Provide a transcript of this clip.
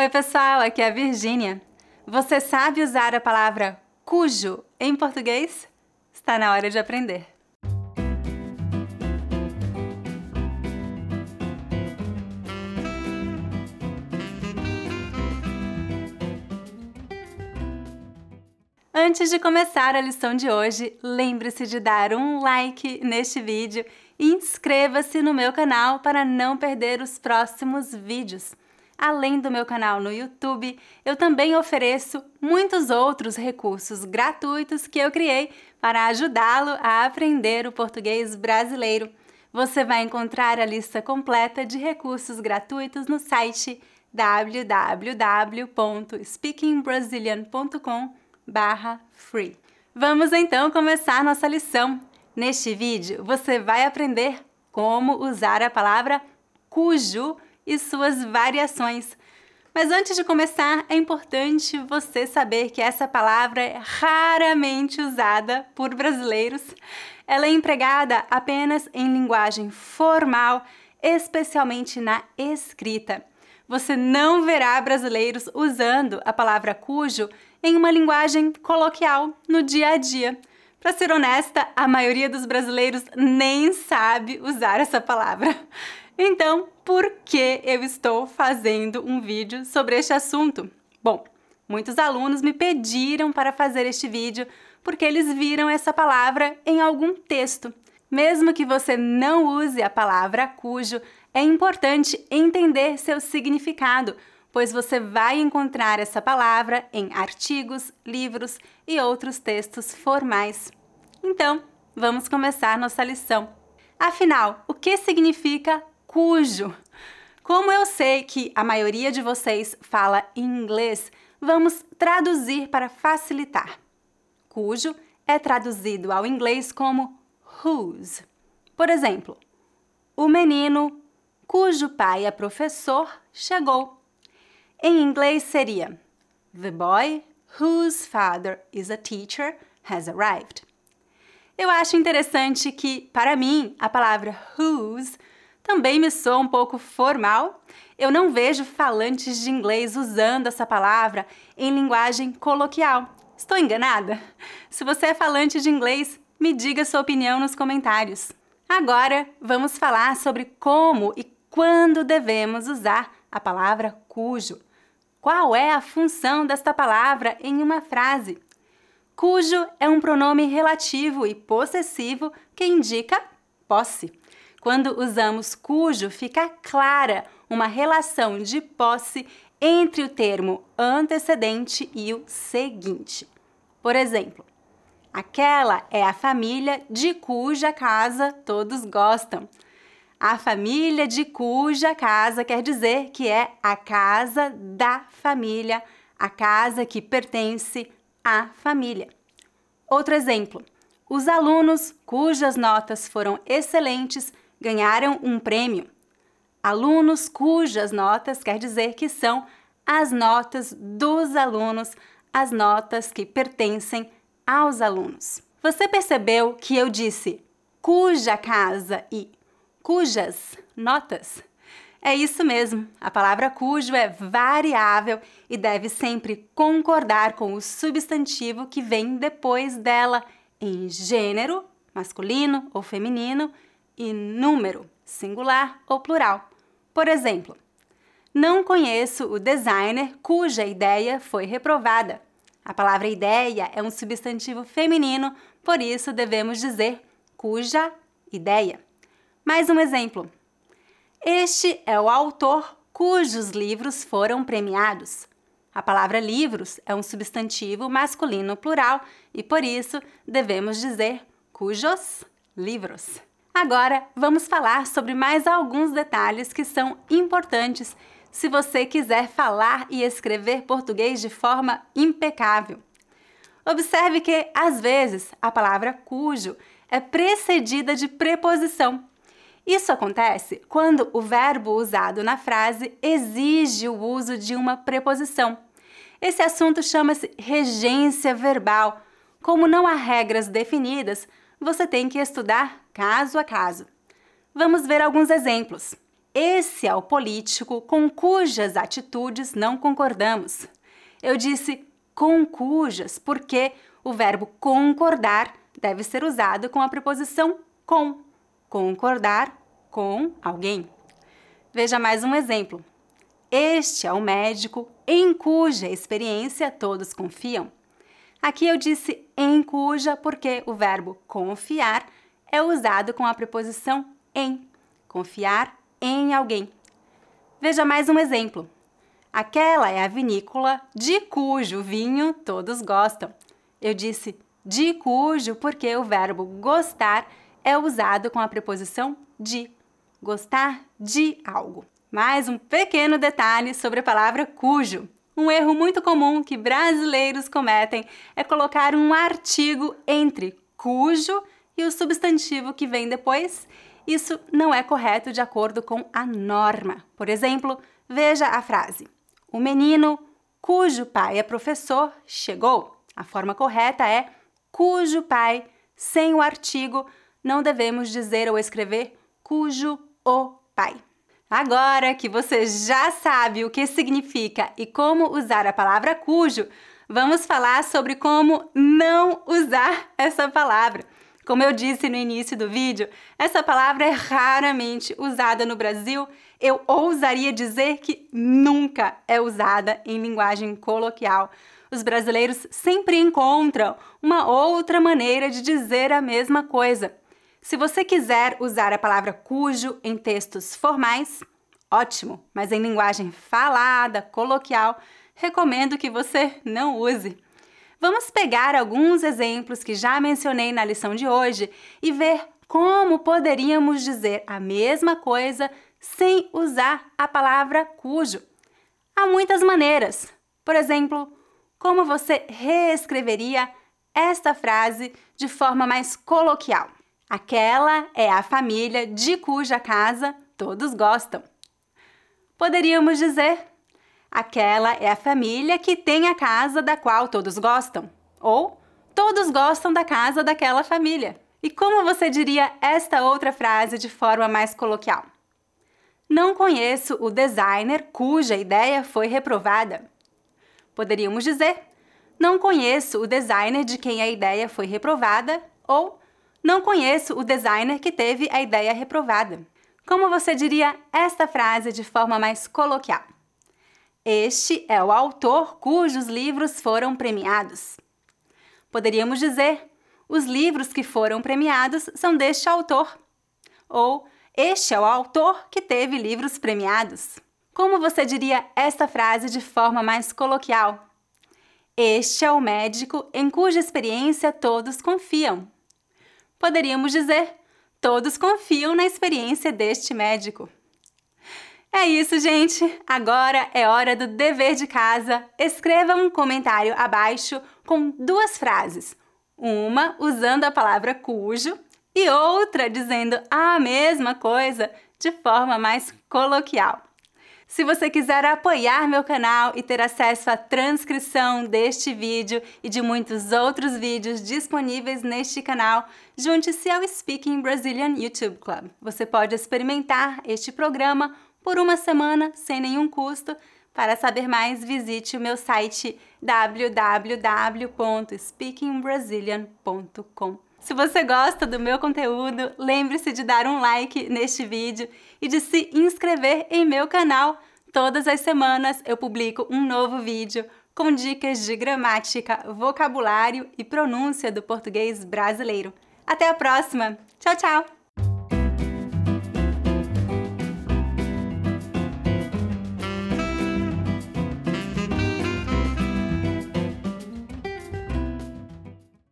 Oi, pessoal, aqui é a Virgínia. Você sabe usar a palavra cujo em português? Está na hora de aprender. Antes de começar a lição de hoje, lembre-se de dar um like neste vídeo e inscreva-se no meu canal para não perder os próximos vídeos. Além do meu canal no YouTube, eu também ofereço muitos outros recursos gratuitos que eu criei para ajudá-lo a aprender o português brasileiro. Você vai encontrar a lista completa de recursos gratuitos no site www.speakingbrasilian.com/free. Vamos então começar nossa lição. Neste vídeo, você vai aprender como usar a palavra cujo e suas variações. Mas antes de começar, é importante você saber que essa palavra é raramente usada por brasileiros. Ela é empregada apenas em linguagem formal, especialmente na escrita. Você não verá brasileiros usando a palavra cujo em uma linguagem coloquial no dia a dia. Para ser honesta, a maioria dos brasileiros nem sabe usar essa palavra. Então, por que eu estou fazendo um vídeo sobre este assunto? Bom, muitos alunos me pediram para fazer este vídeo porque eles viram essa palavra em algum texto. Mesmo que você não use a palavra cujo, é importante entender seu significado, pois você vai encontrar essa palavra em artigos, livros e outros textos formais. Então, vamos começar nossa lição. Afinal, o que significa cujo. Como eu sei que a maioria de vocês fala inglês, vamos traduzir para facilitar. Cujo é traduzido ao inglês como whose. Por exemplo, o menino cujo pai é professor chegou. Em inglês seria The boy whose father is a teacher has arrived. Eu acho interessante que, para mim, a palavra whose também me soa um pouco formal. Eu não vejo falantes de inglês usando essa palavra em linguagem coloquial. Estou enganada? Se você é falante de inglês, me diga sua opinião nos comentários. Agora vamos falar sobre como e quando devemos usar a palavra cujo. Qual é a função desta palavra em uma frase? Cujo é um pronome relativo e possessivo que indica posse. Quando usamos cujo, fica clara uma relação de posse entre o termo antecedente e o seguinte. Por exemplo, aquela é a família de cuja casa todos gostam. A família de cuja casa quer dizer que é a casa da família, a casa que pertence à família. Outro exemplo: os alunos cujas notas foram excelentes ganharam um prêmio. Alunos cujas notas quer dizer que são as notas dos alunos, as notas que pertencem aos alunos. Você percebeu que eu disse cuja casa e cujas notas? É isso mesmo, a palavra cujo é variável e deve sempre concordar com o substantivo que vem depois dela, em gênero, masculino ou feminino, e número, singular ou plural. Por exemplo, não conheço o designer cuja ideia foi reprovada. A palavra ideia é um substantivo feminino, por isso devemos dizer cuja ideia. Mais um exemplo. Este é o autor cujos livros foram premiados. A palavra livros é um substantivo masculino plural e por isso devemos dizer cujos livros. Agora vamos falar sobre mais alguns detalhes que são importantes se você quiser falar e escrever português de forma impecável. Observe que, às vezes, a palavra cujo é precedida de preposição. Isso acontece quando o verbo usado na frase exige o uso de uma preposição. Esse assunto chama-se regência verbal. Como não há regras definidas, você tem que estudar caso a caso. Vamos ver alguns exemplos. esse é o político com cujas atitudes não concordamos. Eu disse com cujas porque o verbo concordar deve ser usado com a preposição com. Concordar com alguém. Veja mais um exemplo. Este é o médico em cuja experiência todos confiam. Aqui eu disse em cuja porque o verbo confiar é usado com a preposição em. Confiar em alguém. Veja mais um exemplo. Aquela é a vinícola de cujo vinho todos gostam. Eu disse de cujo porque o verbo gostar é usado com a preposição de. Gostar de algo. Mais um pequeno detalhe sobre a palavra cujo. Um erro muito comum que brasileiros cometem é colocar um artigo entre cujo e o substantivo que vem depois. Isso não é correto de acordo com a norma. Por exemplo, veja a frase: O menino cujo pai é professor chegou. A forma correta é cujo pai, sem o artigo, não devemos dizer ou escrever cujo o pai. Agora que você já sabe o que significa e como usar a palavra cujo, vamos falar sobre como não usar essa palavra. Como eu disse no início do vídeo, essa palavra é raramente usada no Brasil. Eu ousaria dizer que nunca é usada em linguagem coloquial. Os brasileiros sempre encontram uma outra maneira de dizer a mesma coisa. Se você quiser usar a palavra cujo em textos formais, ótimo, mas em linguagem falada, coloquial, recomendo que você não use. Vamos pegar alguns exemplos que já mencionei na lição de hoje e ver como poderíamos dizer a mesma coisa sem usar a palavra cujo. Há muitas maneiras. Por exemplo, como você reescreveria esta frase de forma mais coloquial? Aquela é a família de cuja casa todos gostam. Poderíamos dizer: aquela é a família que tem a casa da qual todos gostam. Ou todos gostam da casa daquela família. E como você diria esta outra frase de forma mais coloquial? Não conheço o designer cuja ideia foi reprovada. Poderíamos dizer: Não conheço o designer de quem a ideia foi reprovada. Ou não conheço o designer que teve a ideia reprovada. Como você diria esta frase de forma mais coloquial? Este é o autor cujos livros foram premiados. Poderíamos dizer: os livros que foram premiados são deste autor. Ou este é o autor que teve livros premiados. Como você diria esta frase de forma mais coloquial? Este é o médico em cuja experiência todos confiam. Poderíamos dizer: todos confiam na experiência deste médico. É isso, gente. Agora é hora do dever de casa. Escreva um comentário abaixo com duas frases. Uma usando a palavra cujo e outra dizendo a mesma coisa de forma mais coloquial. Se você quiser apoiar meu canal e ter acesso à transcrição deste vídeo e de muitos outros vídeos disponíveis neste canal, junte-se ao Speaking Brazilian YouTube Club. Você pode experimentar este programa por uma semana sem nenhum custo. Para saber mais, visite o meu site www.speakingbrasilian.com. Se você gosta do meu conteúdo, lembre-se de dar um like neste vídeo e de se inscrever em meu canal. Todas as semanas eu publico um novo vídeo com dicas de gramática, vocabulário e pronúncia do português brasileiro. Até a próxima! Tchau, tchau!